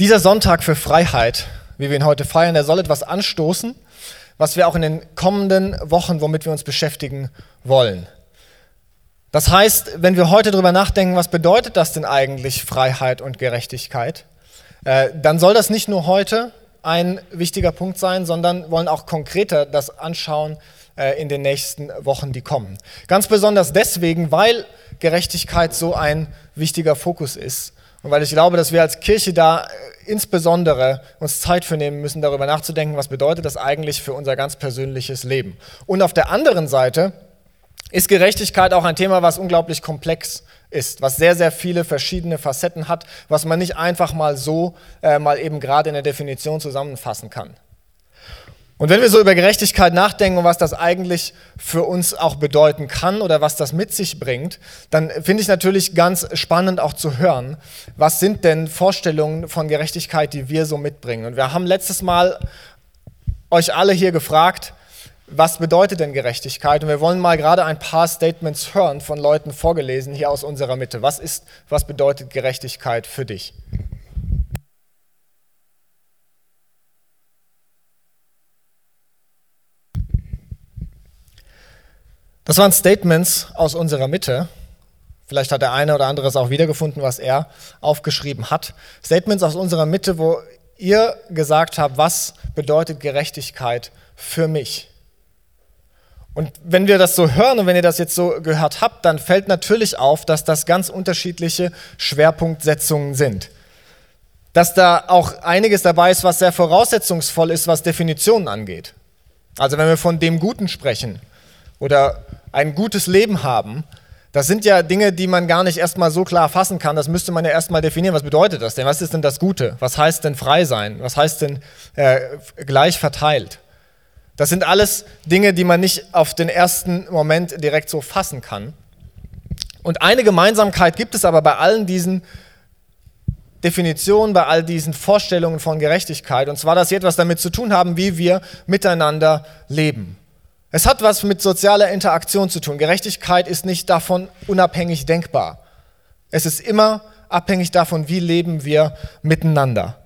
Dieser Sonntag für Freiheit, wie wir ihn heute feiern, der soll etwas anstoßen, was wir auch in den kommenden Wochen, womit wir uns beschäftigen wollen. Das heißt, wenn wir heute darüber nachdenken, was bedeutet das denn eigentlich Freiheit und Gerechtigkeit, äh, dann soll das nicht nur heute ein wichtiger Punkt sein, sondern wollen auch konkreter das anschauen äh, in den nächsten Wochen, die kommen. Ganz besonders deswegen, weil Gerechtigkeit so ein wichtiger Fokus ist und weil ich glaube, dass wir als Kirche da äh, insbesondere uns Zeit für nehmen müssen, darüber nachzudenken, was bedeutet das eigentlich für unser ganz persönliches Leben. Und auf der anderen Seite ist Gerechtigkeit auch ein Thema, was unglaublich komplex ist, was sehr, sehr viele verschiedene Facetten hat, was man nicht einfach mal so äh, mal eben gerade in der Definition zusammenfassen kann. Und wenn wir so über Gerechtigkeit nachdenken und was das eigentlich für uns auch bedeuten kann oder was das mit sich bringt, dann finde ich natürlich ganz spannend auch zu hören, was sind denn Vorstellungen von Gerechtigkeit, die wir so mitbringen. Und wir haben letztes Mal euch alle hier gefragt, was bedeutet denn Gerechtigkeit? Und wir wollen mal gerade ein paar Statements hören von Leuten vorgelesen hier aus unserer Mitte. Was ist, was bedeutet Gerechtigkeit für dich? Das waren Statements aus unserer Mitte. Vielleicht hat der eine oder andere es auch wiedergefunden, was er aufgeschrieben hat. Statements aus unserer Mitte, wo ihr gesagt habt, was bedeutet Gerechtigkeit für mich? Und wenn wir das so hören und wenn ihr das jetzt so gehört habt, dann fällt natürlich auf, dass das ganz unterschiedliche Schwerpunktsetzungen sind. Dass da auch einiges dabei ist, was sehr voraussetzungsvoll ist, was Definitionen angeht. Also wenn wir von dem Guten sprechen oder ein gutes Leben haben, das sind ja Dinge, die man gar nicht erstmal so klar fassen kann. Das müsste man ja erstmal definieren. Was bedeutet das denn? Was ist denn das Gute? Was heißt denn frei sein? Was heißt denn äh, gleich verteilt? Das sind alles Dinge, die man nicht auf den ersten Moment direkt so fassen kann. Und eine Gemeinsamkeit gibt es aber bei allen diesen Definitionen, bei all diesen Vorstellungen von Gerechtigkeit. Und zwar, dass sie etwas damit zu tun haben, wie wir miteinander leben. Es hat was mit sozialer Interaktion zu tun. Gerechtigkeit ist nicht davon unabhängig denkbar. Es ist immer abhängig davon, wie leben wir miteinander.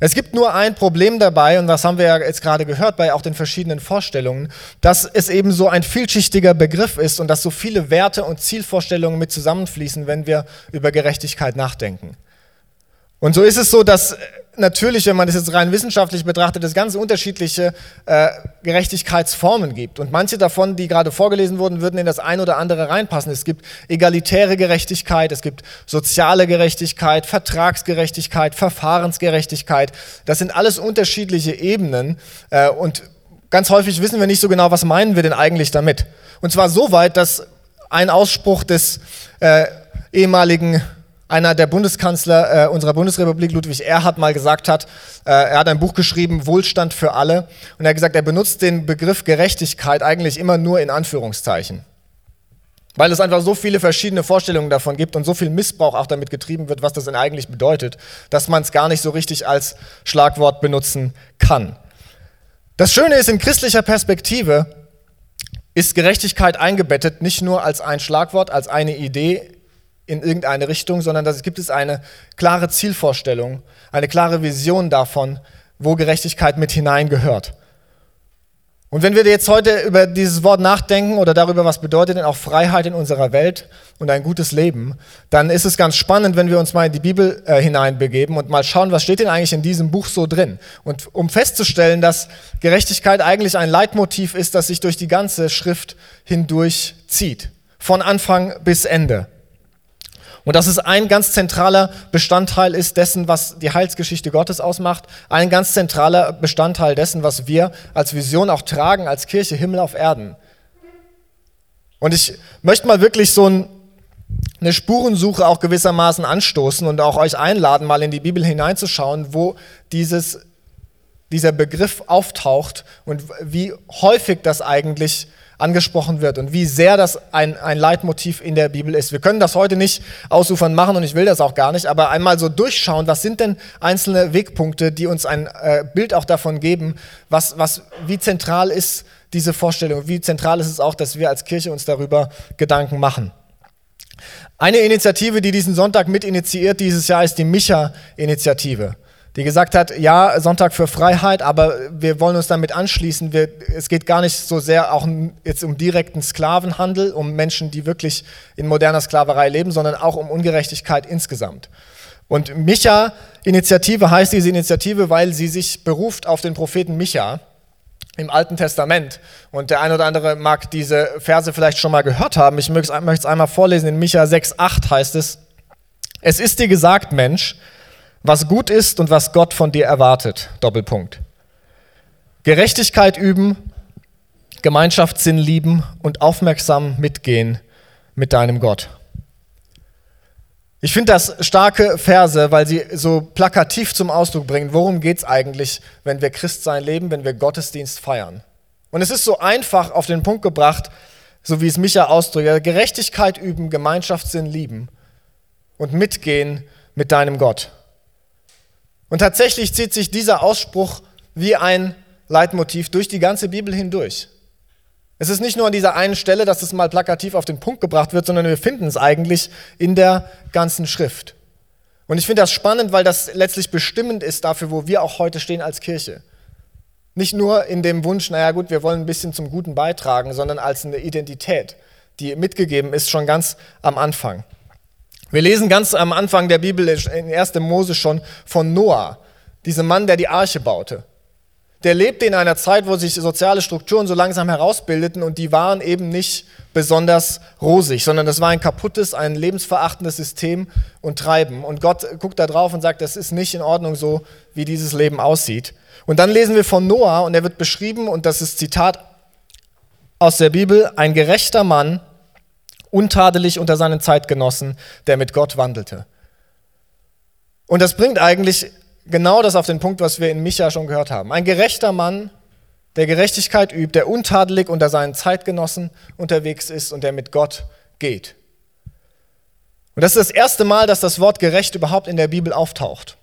Es gibt nur ein Problem dabei, und das haben wir ja jetzt gerade gehört bei auch den verschiedenen Vorstellungen, dass es eben so ein vielschichtiger Begriff ist und dass so viele Werte und Zielvorstellungen mit zusammenfließen, wenn wir über Gerechtigkeit nachdenken. Und so ist es so, dass natürlich, wenn man das jetzt rein wissenschaftlich betrachtet, es ganz unterschiedliche äh, Gerechtigkeitsformen gibt. Und manche davon, die gerade vorgelesen wurden, würden in das eine oder andere reinpassen. Es gibt egalitäre Gerechtigkeit, es gibt soziale Gerechtigkeit, Vertragsgerechtigkeit, Verfahrensgerechtigkeit. Das sind alles unterschiedliche Ebenen. Äh, und ganz häufig wissen wir nicht so genau, was meinen wir denn eigentlich damit. Und zwar so weit, dass ein Ausspruch des äh, ehemaligen einer der Bundeskanzler äh, unserer Bundesrepublik, Ludwig Erhard, mal gesagt hat, äh, er hat ein Buch geschrieben, Wohlstand für alle, und er hat gesagt, er benutzt den Begriff Gerechtigkeit eigentlich immer nur in Anführungszeichen. Weil es einfach so viele verschiedene Vorstellungen davon gibt und so viel Missbrauch auch damit getrieben wird, was das denn eigentlich bedeutet, dass man es gar nicht so richtig als Schlagwort benutzen kann. Das Schöne ist, in christlicher Perspektive ist Gerechtigkeit eingebettet nicht nur als ein Schlagwort, als eine Idee in irgendeine Richtung, sondern da gibt es eine klare Zielvorstellung, eine klare Vision davon, wo Gerechtigkeit mit hineingehört. Und wenn wir jetzt heute über dieses Wort nachdenken oder darüber, was bedeutet denn auch Freiheit in unserer Welt und ein gutes Leben, dann ist es ganz spannend, wenn wir uns mal in die Bibel äh, hineinbegeben und mal schauen, was steht denn eigentlich in diesem Buch so drin. Und um festzustellen, dass Gerechtigkeit eigentlich ein Leitmotiv ist, das sich durch die ganze Schrift hindurch zieht, von Anfang bis Ende. Und dass es ein ganz zentraler Bestandteil ist dessen, was die Heilsgeschichte Gottes ausmacht, ein ganz zentraler Bestandteil dessen, was wir als Vision auch tragen, als Kirche Himmel auf Erden. Und ich möchte mal wirklich so ein, eine Spurensuche auch gewissermaßen anstoßen und auch euch einladen, mal in die Bibel hineinzuschauen, wo dieses, dieser Begriff auftaucht und wie häufig das eigentlich angesprochen wird und wie sehr das ein, ein Leitmotiv in der Bibel ist. Wir können das heute nicht ausufern machen und ich will das auch gar nicht, aber einmal so durchschauen, was sind denn einzelne Wegpunkte, die uns ein äh, Bild auch davon geben, was, was, wie zentral ist diese Vorstellung, wie zentral ist es auch, dass wir als Kirche uns darüber Gedanken machen. Eine Initiative, die diesen Sonntag mit initiiert dieses Jahr, ist die Micha-Initiative, die gesagt hat, ja, Sonntag für Freiheit, aber wir wollen uns damit anschließen. Wir, es geht gar nicht so sehr auch jetzt um direkten Sklavenhandel, um Menschen, die wirklich in moderner Sklaverei leben, sondern auch um Ungerechtigkeit insgesamt. Und Micha-Initiative heißt diese Initiative, weil sie sich beruft auf den Propheten Micha im Alten Testament. Und der eine oder andere mag diese Verse vielleicht schon mal gehört haben. Ich möchte es einmal vorlesen. In Micha 6,8 heißt es: Es ist dir gesagt, Mensch, was gut ist und was Gott von dir erwartet. Doppelpunkt. Gerechtigkeit üben, Gemeinschaftssinn lieben und aufmerksam mitgehen mit deinem Gott. Ich finde das starke Verse, weil sie so plakativ zum Ausdruck bringen, worum geht es eigentlich, wenn wir Christsein leben, wenn wir Gottesdienst feiern. Und es ist so einfach auf den Punkt gebracht, so wie es Micha ausdrückt, Gerechtigkeit üben, Gemeinschaftssinn lieben und mitgehen mit deinem Gott. Und tatsächlich zieht sich dieser Ausspruch wie ein Leitmotiv durch die ganze Bibel hindurch. Es ist nicht nur an dieser einen Stelle, dass es mal plakativ auf den Punkt gebracht wird, sondern wir finden es eigentlich in der ganzen Schrift. Und ich finde das spannend, weil das letztlich bestimmend ist dafür, wo wir auch heute stehen als Kirche. Nicht nur in dem Wunsch, naja gut, wir wollen ein bisschen zum Guten beitragen, sondern als eine Identität, die mitgegeben ist schon ganz am Anfang. Wir lesen ganz am Anfang der Bibel in 1. Mose schon von Noah, diesem Mann, der die Arche baute der lebte in einer Zeit, wo sich soziale Strukturen so langsam herausbildeten und die waren eben nicht besonders rosig, sondern das war ein kaputtes, ein lebensverachtendes System und Treiben. Und Gott guckt da drauf und sagt, das ist nicht in Ordnung so, wie dieses Leben aussieht. Und dann lesen wir von Noah und er wird beschrieben, und das ist Zitat aus der Bibel, ein gerechter Mann, untadelig unter seinen Zeitgenossen, der mit Gott wandelte. Und das bringt eigentlich genau das auf den Punkt, was wir in Micha schon gehört haben. Ein gerechter Mann, der Gerechtigkeit übt, der untadelig unter seinen Zeitgenossen unterwegs ist und der mit Gott geht. Und das ist das erste Mal, dass das Wort gerecht überhaupt in der Bibel auftaucht.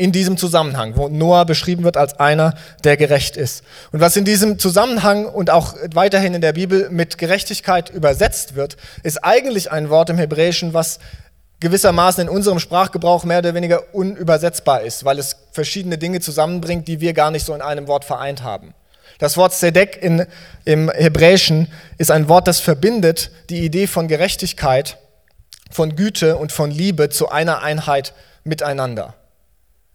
In diesem Zusammenhang, wo Noah beschrieben wird als einer, der gerecht ist. Und was in diesem Zusammenhang und auch weiterhin in der Bibel mit Gerechtigkeit übersetzt wird, ist eigentlich ein Wort im Hebräischen, was gewissermaßen in unserem Sprachgebrauch mehr oder weniger unübersetzbar ist, weil es verschiedene Dinge zusammenbringt, die wir gar nicht so in einem Wort vereint haben. Das Wort Sedek in, im Hebräischen ist ein Wort, das verbindet die Idee von Gerechtigkeit, von Güte und von Liebe zu einer Einheit miteinander.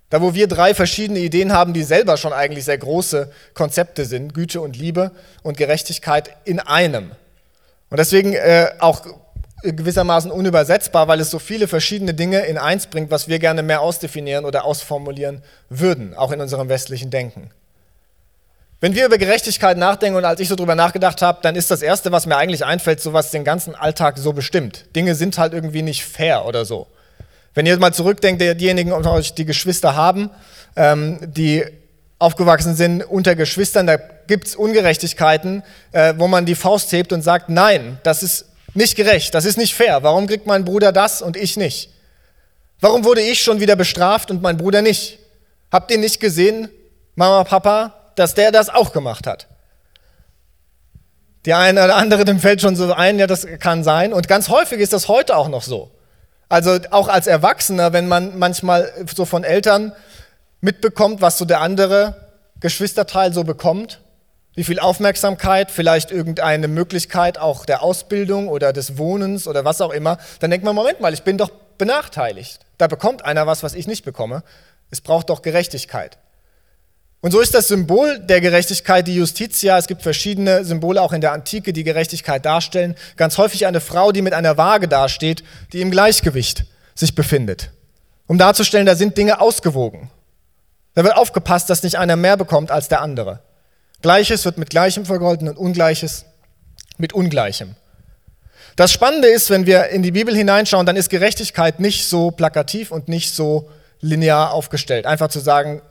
Da wo wir drei verschiedene Ideen haben, die selber schon eigentlich sehr große Konzepte sind, Güte und Liebe und Gerechtigkeit in einem. Und deswegen äh, auch gewissermaßen unübersetzbar, weil es so viele verschiedene Dinge in eins bringt, was wir gerne mehr ausdefinieren oder ausformulieren würden, auch in unserem westlichen Denken. Wenn wir über Gerechtigkeit nachdenken und als ich so drüber nachgedacht habe, dann ist das Erste, was mir eigentlich einfällt, so was den ganzen Alltag so bestimmt. Dinge sind halt irgendwie nicht fair oder so. Wenn ihr mal zurückdenkt, diejenigen unter euch, die Geschwister haben, ähm, die aufgewachsen sind unter Geschwistern, da gibt es Ungerechtigkeiten, äh, wo man die Faust hebt und sagt, nein, das ist nicht gerecht, das ist nicht fair. Warum kriegt mein Bruder das und ich nicht? Warum wurde ich schon wieder bestraft und mein Bruder nicht? Habt ihr nicht gesehen, Mama, Papa, dass der das auch gemacht hat? Die eine oder andere, dem fällt schon so ein, ja, das kann sein. Und ganz häufig ist das heute auch noch so. Also auch als Erwachsener, wenn man manchmal so von Eltern mitbekommt, was so der andere Geschwisterteil so bekommt, wie viel Aufmerksamkeit, vielleicht irgendeine Möglichkeit auch der Ausbildung oder des Wohnens oder was auch immer, dann denkt man, Moment mal, ich bin doch benachteiligt. Da bekommt einer was, was ich nicht bekomme. Es braucht doch Gerechtigkeit. Und so ist das Symbol der Gerechtigkeit die Justitia. Es gibt verschiedene Symbole auch in der Antike, die Gerechtigkeit darstellen. Ganz häufig eine Frau, die mit einer Waage dasteht, die im Gleichgewicht sich befindet. Um darzustellen, da sind Dinge ausgewogen. Da wird aufgepasst, dass nicht einer mehr bekommt als der andere. Gleiches wird mit Gleichem vergolten und Ungleiches mit Ungleichem. Das Spannende ist, wenn wir in die Bibel hineinschauen, dann ist Gerechtigkeit nicht so plakativ und nicht so linear aufgestellt. Einfach zu sagen,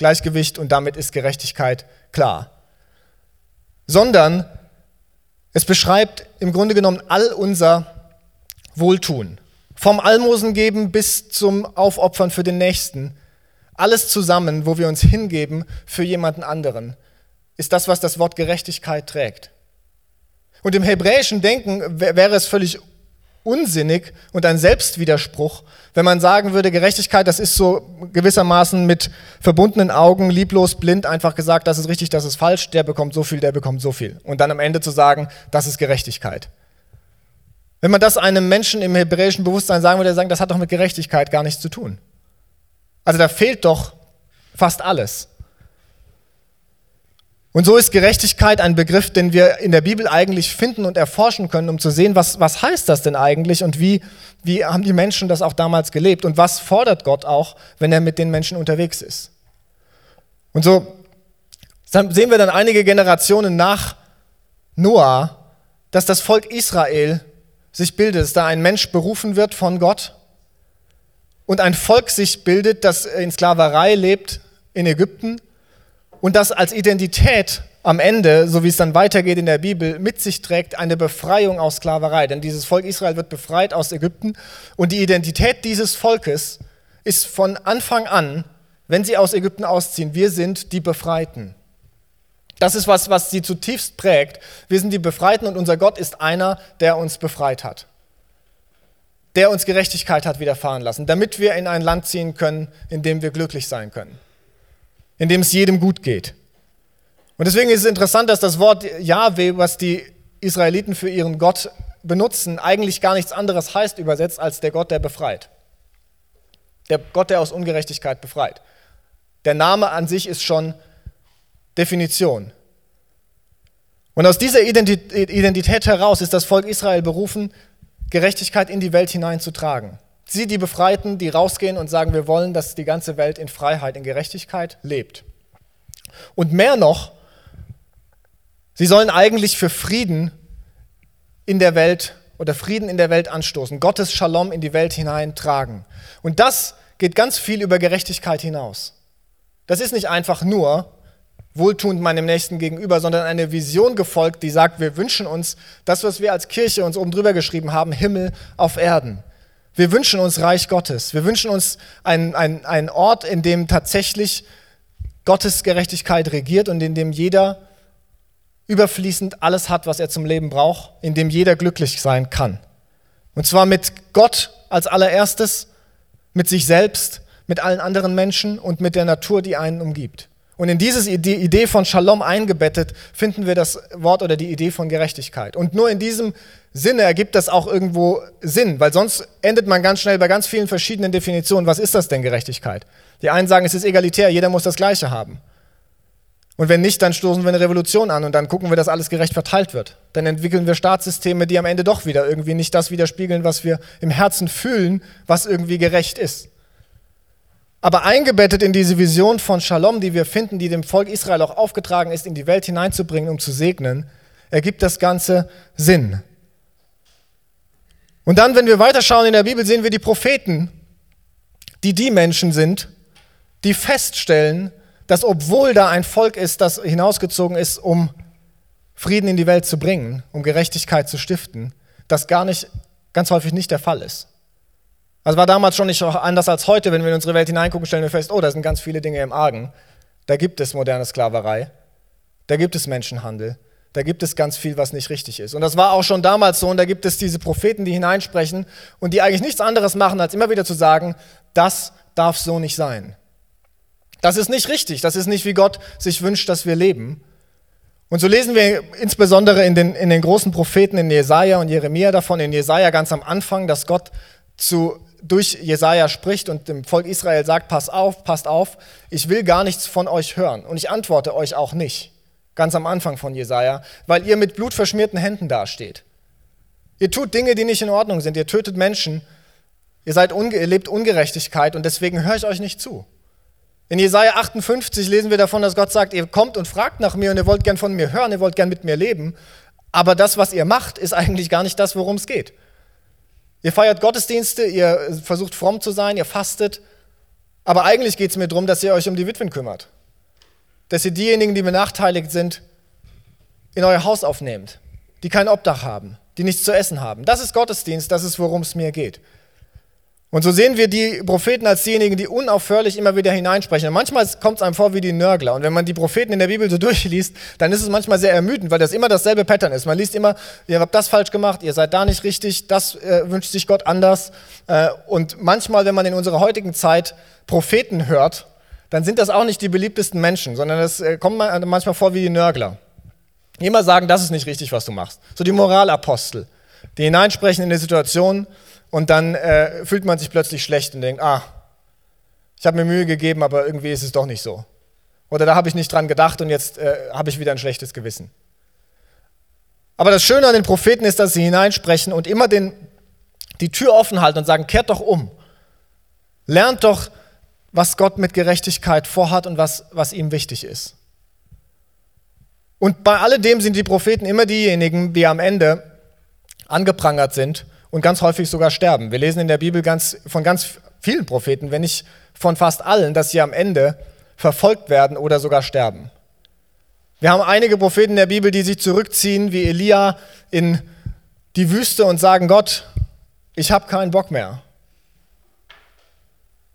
Gleichgewicht und damit ist Gerechtigkeit klar. Sondern es beschreibt im Grunde genommen all unser Wohltun. Vom Almosengeben bis zum Aufopfern für den Nächsten. Alles zusammen, wo wir uns hingeben für jemanden anderen ist das, was das Wort Gerechtigkeit trägt. Und im hebräischen Denken wäre es völlig unsinnig und ein Selbstwiderspruch, wenn man sagen würde, Gerechtigkeit, das ist so gewissermaßen mit verbundenen Augen, lieblos, blind, einfach gesagt, das ist richtig, das ist falsch, der bekommt so viel, der bekommt so viel. Und dann am Ende zu sagen, das ist Gerechtigkeit. Wenn man das einem Menschen im hebräischen Bewusstsein sagen würde, sagen, das hat doch mit Gerechtigkeit gar nichts zu tun. Also da fehlt doch fast alles. Und so ist Gerechtigkeit ein Begriff, den wir in der Bibel eigentlich finden und erforschen können, um zu sehen, was, was heißt das denn eigentlich und wie, wie haben die Menschen das auch damals gelebt und was fordert Gott auch, wenn er mit den Menschen unterwegs ist. Und so sehen wir dann einige Generationen nach Noah, dass das Volk Israel sich bildet, dass da ein Mensch berufen wird von Gott und ein Volk sich bildet, das in Sklaverei lebt in Ägypten und das als Identität am Ende, so wie es dann weitergeht in der Bibel, mit sich trägt eine Befreiung aus Sklaverei. Denn dieses Volk Israel wird befreit aus Ägypten und die Identität dieses Volkes ist von Anfang an, wenn sie aus Ägypten ausziehen, wir sind die Befreiten. Das ist was, was sie zutiefst prägt. Wir sind die Befreiten und unser Gott ist einer, der uns befreit hat. Der uns Gerechtigkeit hat widerfahren lassen, damit wir in ein Land ziehen können, in dem wir glücklich sein können in dem es jedem gut geht. Und deswegen ist es interessant, dass das Wort Yahweh, was die Israeliten für ihren Gott benutzen, eigentlich gar nichts anderes heißt übersetzt als der Gott, der befreit. Der Gott, der aus Ungerechtigkeit befreit. Der Name an sich ist schon Definition. Und aus dieser Identität heraus ist das Volk Israel berufen, Gerechtigkeit in die Welt hineinzutragen. Sie, die Befreiten, die rausgehen und sagen, wir wollen, dass die ganze Welt in Freiheit, in Gerechtigkeit lebt. Und mehr noch, sie sollen eigentlich für Frieden in der Welt oder Frieden in der Welt anstoßen, Gottes Shalom in die Welt hineintragen. Und das geht ganz viel über Gerechtigkeit hinaus. Das ist nicht einfach nur wohltuend meinem Nächsten gegenüber, sondern eine Vision gefolgt, die sagt, wir wünschen uns das, was wir als Kirche uns oben drüber geschrieben haben, Himmel auf Erden. Wir wünschen uns Reich Gottes. Wir wünschen uns einen, einen, Ort, in dem tatsächlich Gottes Gerechtigkeit regiert und in dem jeder überfließend alles hat, was er zum Leben braucht, in dem jeder glücklich sein kann. Und zwar mit Gott als allererstes, mit sich selbst, mit allen anderen Menschen und mit der Natur, die einen umgibt. Und in diese Idee von Shalom eingebettet finden wir das Wort oder die Idee von Gerechtigkeit. Und nur in diesem Sinne ergibt das auch irgendwo Sinn, weil sonst endet man ganz schnell bei ganz vielen verschiedenen Definitionen. Was ist das denn Gerechtigkeit? Die einen sagen, es ist egalitär, jeder muss das Gleiche haben. Und wenn nicht, dann stoßen wir eine Revolution an und dann gucken wir, dass alles gerecht verteilt wird. Dann entwickeln wir Staatssysteme, die am Ende doch wieder irgendwie nicht das widerspiegeln, was wir im Herzen fühlen, was irgendwie gerecht ist. Aber eingebettet in diese Vision von Shalom, die wir finden, die dem Volk Israel auch aufgetragen ist, in die Welt hineinzubringen, um zu segnen, ergibt das Ganze Sinn. Und dann, wenn wir weiterschauen in der Bibel, sehen wir die Propheten, die die Menschen sind, die feststellen, dass obwohl da ein Volk ist, das hinausgezogen ist, um Frieden in die Welt zu bringen, um Gerechtigkeit zu stiften, das gar nicht, ganz häufig nicht der Fall ist. Also war damals schon nicht anders als heute, wenn wir in unsere Welt hineingucken, stellen wir fest, oh, da sind ganz viele Dinge im Argen. Da gibt es moderne Sklaverei, da gibt es Menschenhandel, da gibt es ganz viel, was nicht richtig ist. Und das war auch schon damals so, und da gibt es diese Propheten, die hineinsprechen und die eigentlich nichts anderes machen, als immer wieder zu sagen, das darf so nicht sein. Das ist nicht richtig, das ist nicht, wie Gott sich wünscht, dass wir leben. Und so lesen wir insbesondere in den, in den großen Propheten in Jesaja und Jeremia davon, in Jesaja ganz am Anfang, dass Gott zu durch Jesaja spricht und dem Volk Israel sagt: Pass auf, passt auf, ich will gar nichts von euch hören und ich antworte euch auch nicht. Ganz am Anfang von Jesaja, weil ihr mit blutverschmierten Händen dasteht. Ihr tut Dinge, die nicht in Ordnung sind. Ihr tötet Menschen. Ihr, seid unge ihr lebt Ungerechtigkeit und deswegen höre ich euch nicht zu. In Jesaja 58 lesen wir davon, dass Gott sagt: Ihr kommt und fragt nach mir und ihr wollt gern von mir hören, ihr wollt gern mit mir leben. Aber das, was ihr macht, ist eigentlich gar nicht das, worum es geht. Ihr feiert Gottesdienste, ihr versucht fromm zu sein, ihr fastet, aber eigentlich geht es mir darum, dass ihr euch um die Witwen kümmert. Dass ihr diejenigen, die benachteiligt sind, in euer Haus aufnehmt, die kein Obdach haben, die nichts zu essen haben. Das ist Gottesdienst, das ist, worum es mir geht. Und so sehen wir die Propheten als diejenigen, die unaufhörlich immer wieder hineinsprechen. Und manchmal kommt es einem vor wie die Nörgler. Und wenn man die Propheten in der Bibel so durchliest, dann ist es manchmal sehr ermüdend, weil das immer dasselbe Pattern ist. Man liest immer, ihr habt das falsch gemacht, ihr seid da nicht richtig, das äh, wünscht sich Gott anders. Äh, und manchmal, wenn man in unserer heutigen Zeit Propheten hört, dann sind das auch nicht die beliebtesten Menschen, sondern es äh, kommt manchmal vor wie die Nörgler. Die immer sagen, das ist nicht richtig, was du machst. So die Moralapostel, die hineinsprechen in die Situation, und dann äh, fühlt man sich plötzlich schlecht und denkt, ah, ich habe mir Mühe gegeben, aber irgendwie ist es doch nicht so. Oder da habe ich nicht dran gedacht und jetzt äh, habe ich wieder ein schlechtes Gewissen. Aber das Schöne an den Propheten ist, dass sie hineinsprechen und immer den, die Tür offen halten und sagen, kehrt doch um. Lernt doch, was Gott mit Gerechtigkeit vorhat und was, was ihm wichtig ist. Und bei alledem sind die Propheten immer diejenigen, die am Ende angeprangert sind und ganz häufig sogar sterben. Wir lesen in der Bibel ganz, von ganz vielen Propheten, wenn nicht von fast allen, dass sie am Ende verfolgt werden oder sogar sterben. Wir haben einige Propheten in der Bibel, die sich zurückziehen, wie Elia in die Wüste und sagen, Gott, ich habe keinen Bock mehr.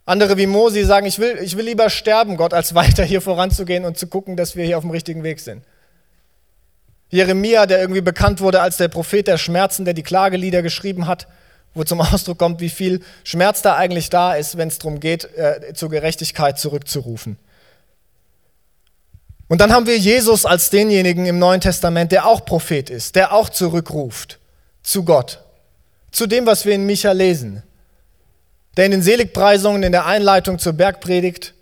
Andere wie Mosi sagen, ich will, ich will lieber sterben, Gott, als weiter hier voranzugehen und zu gucken, dass wir hier auf dem richtigen Weg sind. Jeremia, der irgendwie bekannt wurde als der Prophet der Schmerzen, der die Klagelieder geschrieben hat, wo zum Ausdruck kommt, wie viel Schmerz da eigentlich da ist, wenn es darum geht, äh, zur Gerechtigkeit zurückzurufen. Und dann haben wir Jesus als denjenigen im Neuen Testament, der auch Prophet ist, der auch zurückruft zu Gott, zu dem, was wir in Micha lesen, der in den Seligpreisungen, in der Einleitung zur Bergpredigt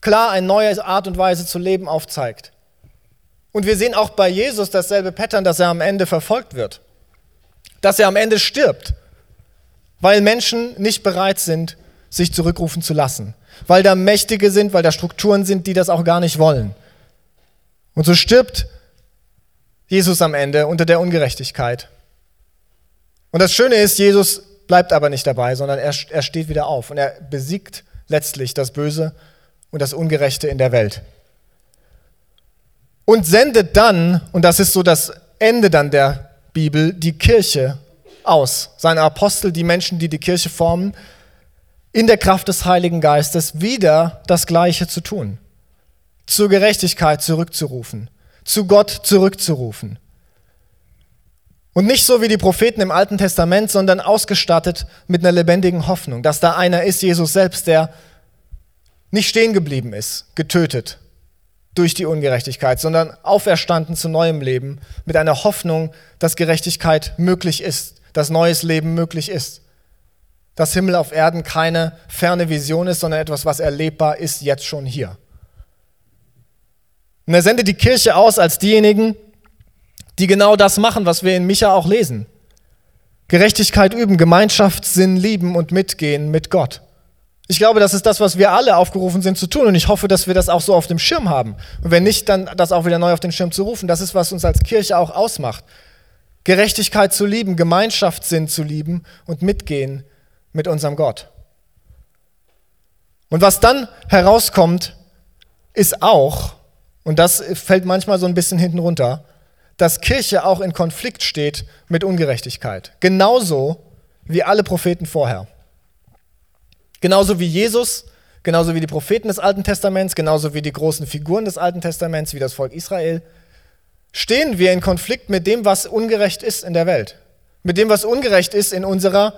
klar eine neue Art und Weise zu leben aufzeigt. Und wir sehen auch bei Jesus dasselbe Pattern, dass er am Ende verfolgt wird. Dass er am Ende stirbt, weil Menschen nicht bereit sind, sich zurückrufen zu lassen. Weil da Mächtige sind, weil da Strukturen sind, die das auch gar nicht wollen. Und so stirbt Jesus am Ende unter der Ungerechtigkeit. Und das Schöne ist, Jesus bleibt aber nicht dabei, sondern er, er steht wieder auf und er besiegt letztlich das Böse und das Ungerechte in der Welt und sendet dann, und das ist so das Ende dann der Bibel, die Kirche aus. Seine Apostel, die Menschen, die die Kirche formen, in der Kraft des Heiligen Geistes wieder das Gleiche zu tun. Zur Gerechtigkeit zurückzurufen, zu Gott zurückzurufen. Und nicht so wie die Propheten im Alten Testament, sondern ausgestattet mit einer lebendigen Hoffnung, dass da einer ist, Jesus selbst, der nicht stehen geblieben ist, getötet, durch die Ungerechtigkeit, sondern auferstanden zu neuem Leben mit einer Hoffnung, dass Gerechtigkeit möglich ist, dass neues Leben möglich ist. Dass Himmel auf Erden keine ferne Vision ist, sondern etwas, was erlebbar ist, jetzt schon hier. Und er sendet die Kirche aus als diejenigen, die genau das machen, was wir in Micha auch lesen. Gerechtigkeit üben, Gemeinschaftssinn lieben und mitgehen mit Gott. Ich glaube, das ist das, was wir alle aufgerufen sind zu tun. Und ich hoffe, dass wir das auch so auf dem Schirm haben. Und wenn nicht, dann das auch wieder neu auf den Schirm zu rufen. Das ist, was uns als Kirche auch ausmacht. Gerechtigkeit zu lieben, Gemeinschaftssinn zu lieben und mitgehen mit unserem Gott. Und was dann herauskommt, ist auch, und das fällt manchmal so ein bisschen hinten runter, dass Kirche auch in Konflikt steht mit Ungerechtigkeit. Genauso wie alle Propheten vorher. Genauso wie Jesus, genauso wie die Propheten des Alten Testaments, genauso wie die großen Figuren des Alten Testaments, wie das Volk Israel, stehen wir in Konflikt mit dem, was ungerecht ist in der Welt. Mit dem, was ungerecht ist in unserer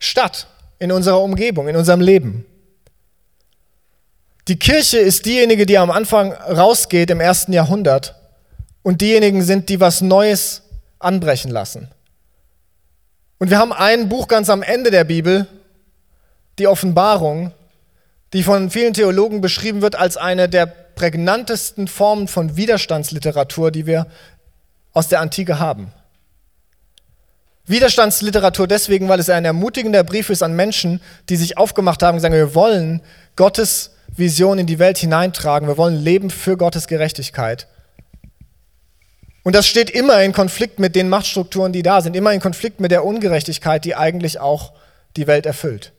Stadt, in unserer Umgebung, in unserem Leben. Die Kirche ist diejenige, die am Anfang rausgeht im ersten Jahrhundert und diejenigen sind, die was Neues anbrechen lassen. Und wir haben ein Buch ganz am Ende der Bibel, die Offenbarung, die von vielen Theologen beschrieben wird als eine der prägnantesten Formen von Widerstandsliteratur, die wir aus der Antike haben. Widerstandsliteratur deswegen, weil es ein ermutigender Brief ist an Menschen, die sich aufgemacht haben und sagen, wir wollen Gottes Vision in die Welt hineintragen, wir wollen leben für Gottes Gerechtigkeit. Und das steht immer in Konflikt mit den Machtstrukturen, die da sind, immer in Konflikt mit der Ungerechtigkeit, die eigentlich auch die Welt erfüllt.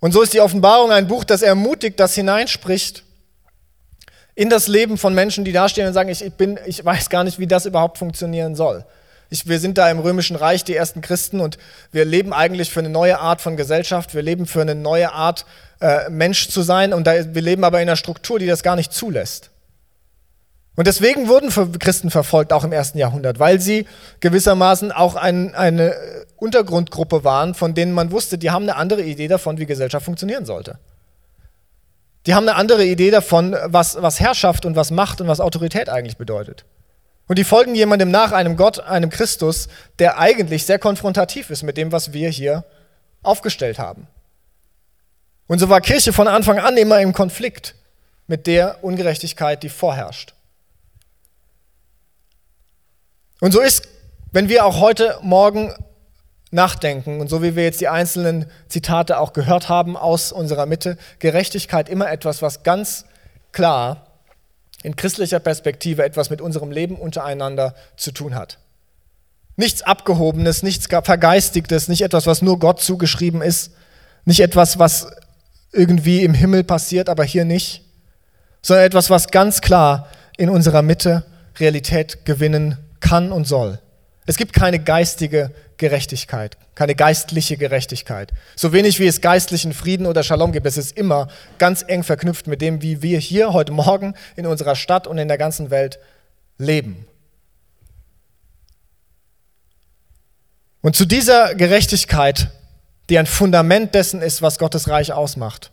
Und so ist die Offenbarung ein Buch, das ermutigt, das hineinspricht in das Leben von Menschen, die dastehen und sagen, ich, bin, ich weiß gar nicht, wie das überhaupt funktionieren soll. Ich, wir sind da im Römischen Reich die ersten Christen und wir leben eigentlich für eine neue Art von Gesellschaft. Wir leben für eine neue Art äh, Mensch zu sein und da, wir leben aber in einer Struktur, die das gar nicht zulässt. Und deswegen wurden Christen verfolgt, auch im ersten Jahrhundert, weil sie gewissermaßen auch ein, eine Untergrundgruppe waren, von denen man wusste, die haben eine andere Idee davon, wie Gesellschaft funktionieren sollte. Die haben eine andere Idee davon, was, was Herrschaft und was Macht und was Autorität eigentlich bedeutet. Und die folgen jemandem nach, einem Gott, einem Christus, der eigentlich sehr konfrontativ ist mit dem, was wir hier aufgestellt haben. Und so war Kirche von Anfang an immer im Konflikt mit der Ungerechtigkeit, die vorherrscht. Und so ist, wenn wir auch heute Morgen nachdenken und so wie wir jetzt die einzelnen Zitate auch gehört haben aus unserer Mitte, Gerechtigkeit immer etwas, was ganz klar in christlicher Perspektive etwas mit unserem Leben untereinander zu tun hat. Nichts Abgehobenes, nichts Vergeistigtes, nicht etwas, was nur Gott zugeschrieben ist, nicht etwas, was irgendwie im Himmel passiert, aber hier nicht, sondern etwas, was ganz klar in unserer Mitte Realität gewinnen kann und soll. Es gibt keine geistige Gerechtigkeit, keine geistliche Gerechtigkeit. So wenig wie es geistlichen Frieden oder Shalom gibt, es ist immer ganz eng verknüpft mit dem, wie wir hier heute Morgen in unserer Stadt und in der ganzen Welt leben. Und zu dieser Gerechtigkeit, die ein Fundament dessen ist, was Gottes Reich ausmacht,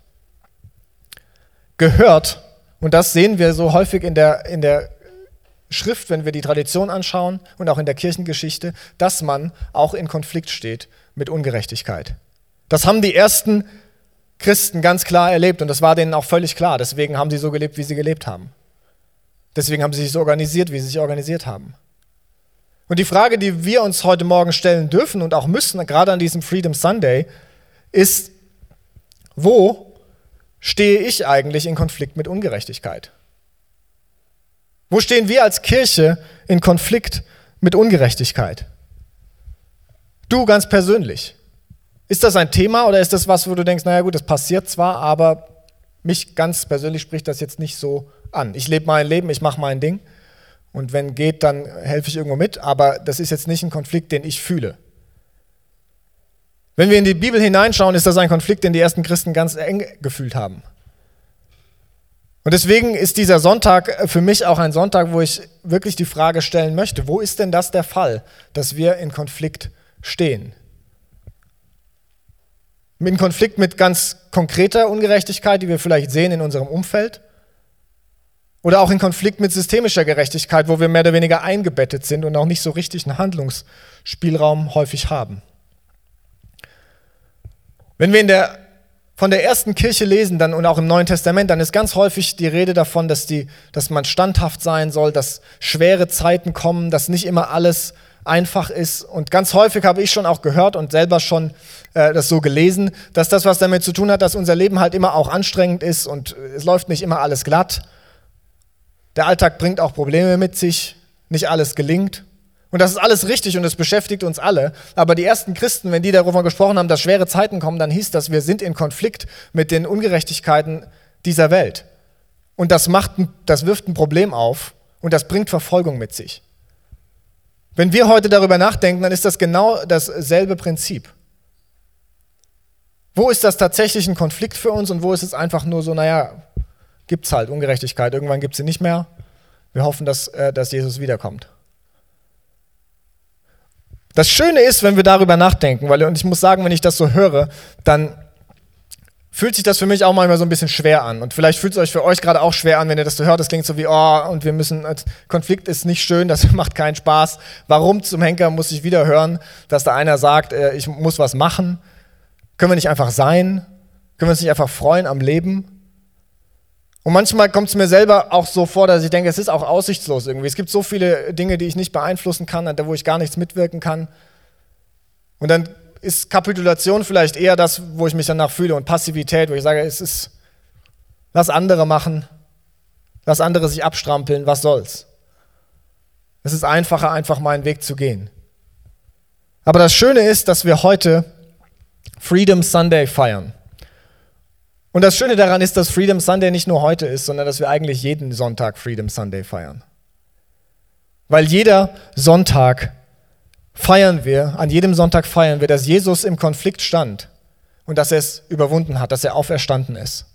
gehört, und das sehen wir so häufig in der, in der Schrift, wenn wir die Tradition anschauen und auch in der Kirchengeschichte, dass man auch in Konflikt steht mit Ungerechtigkeit. Das haben die ersten Christen ganz klar erlebt und das war denen auch völlig klar. Deswegen haben sie so gelebt, wie sie gelebt haben. Deswegen haben sie sich so organisiert, wie sie sich organisiert haben. Und die Frage, die wir uns heute Morgen stellen dürfen und auch müssen, gerade an diesem Freedom Sunday, ist, wo stehe ich eigentlich in Konflikt mit Ungerechtigkeit? Wo stehen wir als Kirche in Konflikt mit Ungerechtigkeit? Du ganz persönlich. Ist das ein Thema oder ist das was, wo du denkst, naja gut, das passiert zwar, aber mich ganz persönlich spricht das jetzt nicht so an. Ich lebe mein Leben, ich mache mein Ding und wenn geht, dann helfe ich irgendwo mit, aber das ist jetzt nicht ein Konflikt, den ich fühle. Wenn wir in die Bibel hineinschauen, ist das ein Konflikt, den die ersten Christen ganz eng gefühlt haben. Und deswegen ist dieser Sonntag für mich auch ein Sonntag, wo ich wirklich die Frage stellen möchte, wo ist denn das der Fall, dass wir in Konflikt stehen? In Konflikt mit ganz konkreter Ungerechtigkeit, die wir vielleicht sehen in unserem Umfeld, oder auch in Konflikt mit systemischer Gerechtigkeit, wo wir mehr oder weniger eingebettet sind und auch nicht so richtig einen Handlungsspielraum häufig haben. Wenn wir in der von der ersten Kirche lesen dann und auch im Neuen Testament, dann ist ganz häufig die Rede davon, dass, die, dass man standhaft sein soll, dass schwere Zeiten kommen, dass nicht immer alles einfach ist. Und ganz häufig habe ich schon auch gehört und selber schon äh, das so gelesen, dass das was damit zu tun hat, dass unser Leben halt immer auch anstrengend ist und es läuft nicht immer alles glatt. Der Alltag bringt auch Probleme mit sich, nicht alles gelingt. Und das ist alles richtig und es beschäftigt uns alle. Aber die ersten Christen, wenn die darüber gesprochen haben, dass schwere Zeiten kommen, dann hieß das, wir sind in Konflikt mit den Ungerechtigkeiten dieser Welt. Und das, macht, das wirft ein Problem auf und das bringt Verfolgung mit sich. Wenn wir heute darüber nachdenken, dann ist das genau dasselbe Prinzip. Wo ist das tatsächlich ein Konflikt für uns und wo ist es einfach nur so, naja, gibt es halt Ungerechtigkeit, irgendwann gibt es sie nicht mehr. Wir hoffen, dass, äh, dass Jesus wiederkommt. Das Schöne ist, wenn wir darüber nachdenken, weil und ich muss sagen, wenn ich das so höre, dann fühlt sich das für mich auch manchmal so ein bisschen schwer an. Und vielleicht fühlt es euch für euch gerade auch schwer an, wenn ihr das so hört. Das klingt so wie, oh, und wir müssen, Konflikt ist nicht schön, das macht keinen Spaß. Warum zum Henker muss ich wieder hören, dass da einer sagt, äh, ich muss was machen? Können wir nicht einfach sein? Können wir uns nicht einfach freuen am Leben? Und manchmal kommt es mir selber auch so vor, dass ich denke, es ist auch aussichtslos irgendwie. Es gibt so viele Dinge, die ich nicht beeinflussen kann, wo ich gar nichts mitwirken kann. Und dann ist Kapitulation vielleicht eher das, wo ich mich danach fühle und Passivität, wo ich sage, es ist, lass andere machen, lass andere sich abstrampeln, was soll's. Es ist einfacher, einfach meinen Weg zu gehen. Aber das Schöne ist, dass wir heute Freedom Sunday feiern. Und das Schöne daran ist, dass Freedom Sunday nicht nur heute ist, sondern dass wir eigentlich jeden Sonntag Freedom Sunday feiern. Weil jeder Sonntag feiern wir, an jedem Sonntag feiern wir, dass Jesus im Konflikt stand und dass er es überwunden hat, dass er auferstanden ist.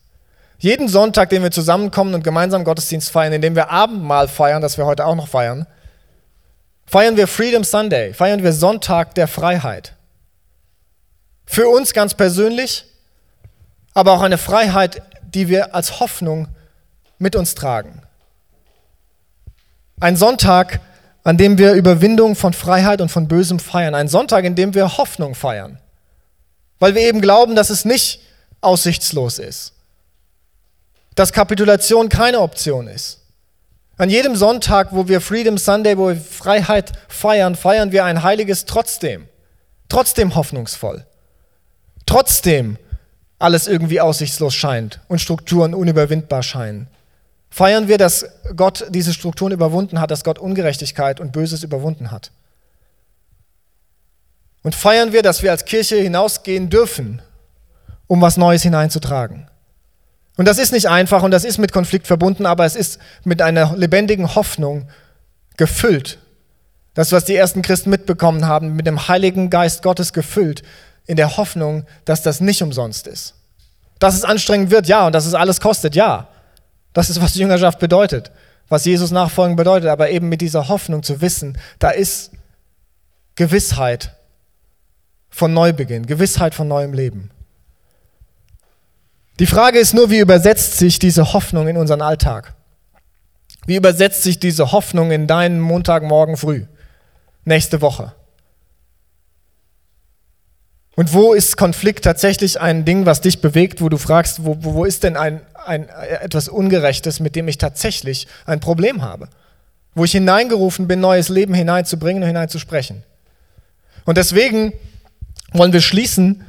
Jeden Sonntag, den wir zusammenkommen und gemeinsam Gottesdienst feiern, indem wir Abendmahl feiern, das wir heute auch noch feiern, feiern wir Freedom Sunday, feiern wir Sonntag der Freiheit. Für uns ganz persönlich, aber auch eine Freiheit, die wir als Hoffnung mit uns tragen. Ein Sonntag, an dem wir Überwindung von Freiheit und von Bösem feiern. Ein Sonntag, in dem wir Hoffnung feiern. Weil wir eben glauben, dass es nicht aussichtslos ist. Dass Kapitulation keine Option ist. An jedem Sonntag, wo wir Freedom Sunday, wo wir Freiheit feiern, feiern wir ein heiliges trotzdem. Trotzdem hoffnungsvoll. Trotzdem alles irgendwie aussichtslos scheint und Strukturen unüberwindbar scheinen feiern wir, dass Gott diese Strukturen überwunden hat, dass Gott Ungerechtigkeit und Böses überwunden hat. Und feiern wir, dass wir als Kirche hinausgehen dürfen, um was Neues hineinzutragen. Und das ist nicht einfach und das ist mit Konflikt verbunden, aber es ist mit einer lebendigen Hoffnung gefüllt. Das, was die ersten Christen mitbekommen haben, mit dem Heiligen Geist Gottes gefüllt, in der Hoffnung, dass das nicht umsonst ist. Dass es anstrengend wird, ja, und dass es alles kostet, ja. Das ist, was Jüngerschaft bedeutet, was Jesus nachfolgen bedeutet, aber eben mit dieser Hoffnung zu wissen, da ist Gewissheit von Neubeginn, Gewissheit von neuem Leben. Die Frage ist nur, wie übersetzt sich diese Hoffnung in unseren Alltag? Wie übersetzt sich diese Hoffnung in deinen Montagmorgen früh, nächste Woche? Und wo ist Konflikt tatsächlich ein Ding, was dich bewegt, wo du fragst, wo, wo ist denn ein, ein, etwas Ungerechtes, mit dem ich tatsächlich ein Problem habe? Wo ich hineingerufen bin, neues Leben hineinzubringen und hineinzusprechen. Und deswegen wollen wir schließen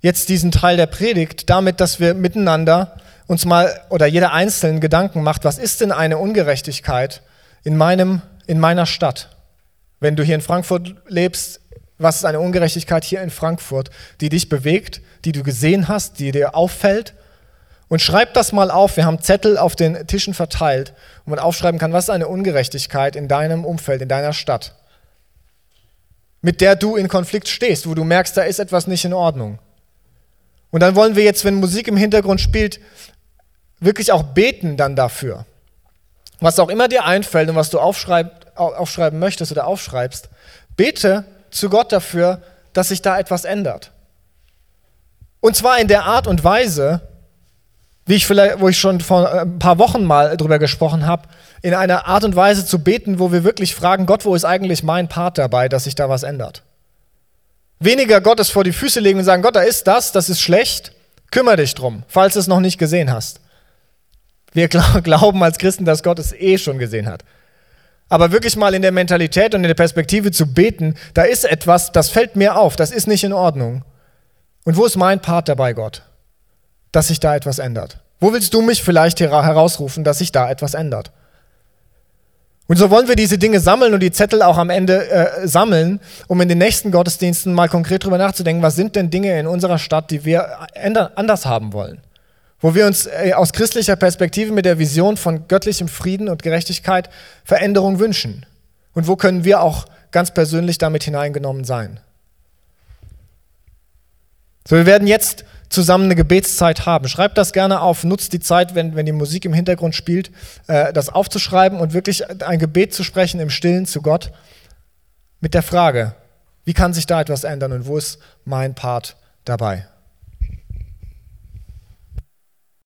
jetzt diesen Teil der Predigt damit, dass wir miteinander uns mal oder jeder einzelnen Gedanken macht, was ist denn eine Ungerechtigkeit in meinem in meiner Stadt? Wenn du hier in Frankfurt lebst, was ist eine Ungerechtigkeit hier in Frankfurt, die dich bewegt, die du gesehen hast, die dir auffällt? Und schreib das mal auf. Wir haben Zettel auf den Tischen verteilt, wo man aufschreiben kann, was ist eine Ungerechtigkeit in deinem Umfeld, in deiner Stadt, mit der du in Konflikt stehst, wo du merkst, da ist etwas nicht in Ordnung. Und dann wollen wir jetzt, wenn Musik im Hintergrund spielt, wirklich auch beten dann dafür. Was auch immer dir einfällt und was du aufschreiben möchtest oder aufschreibst, bete zu Gott dafür, dass sich da etwas ändert. Und zwar in der Art und Weise, wie ich vielleicht, wo ich schon vor äh, ein paar Wochen mal drüber gesprochen habe, in einer Art und Weise zu beten, wo wir wirklich fragen, Gott, wo ist eigentlich mein Part dabei, dass sich da was ändert? Weniger Gottes vor die Füße legen und sagen, Gott, da ist das, das ist schlecht, kümmere dich drum, falls du es noch nicht gesehen hast. Wir glauben als Christen, dass Gott es eh schon gesehen hat. Aber wirklich mal in der Mentalität und in der Perspektive zu beten, da ist etwas, das fällt mir auf, das ist nicht in Ordnung. Und wo ist mein Part dabei, Gott? Dass sich da etwas ändert. Wo willst du mich vielleicht herausrufen, dass sich da etwas ändert? Und so wollen wir diese Dinge sammeln und die Zettel auch am Ende äh, sammeln, um in den nächsten Gottesdiensten mal konkret drüber nachzudenken, was sind denn Dinge in unserer Stadt, die wir ändern, anders haben wollen wo wir uns äh, aus christlicher Perspektive mit der Vision von göttlichem Frieden und Gerechtigkeit Veränderung wünschen. Und wo können wir auch ganz persönlich damit hineingenommen sein. So, wir werden jetzt zusammen eine Gebetszeit haben. Schreibt das gerne auf, nutzt die Zeit, wenn, wenn die Musik im Hintergrund spielt, äh, das aufzuschreiben und wirklich ein Gebet zu sprechen im Stillen zu Gott mit der Frage, wie kann sich da etwas ändern und wo ist mein Part dabei?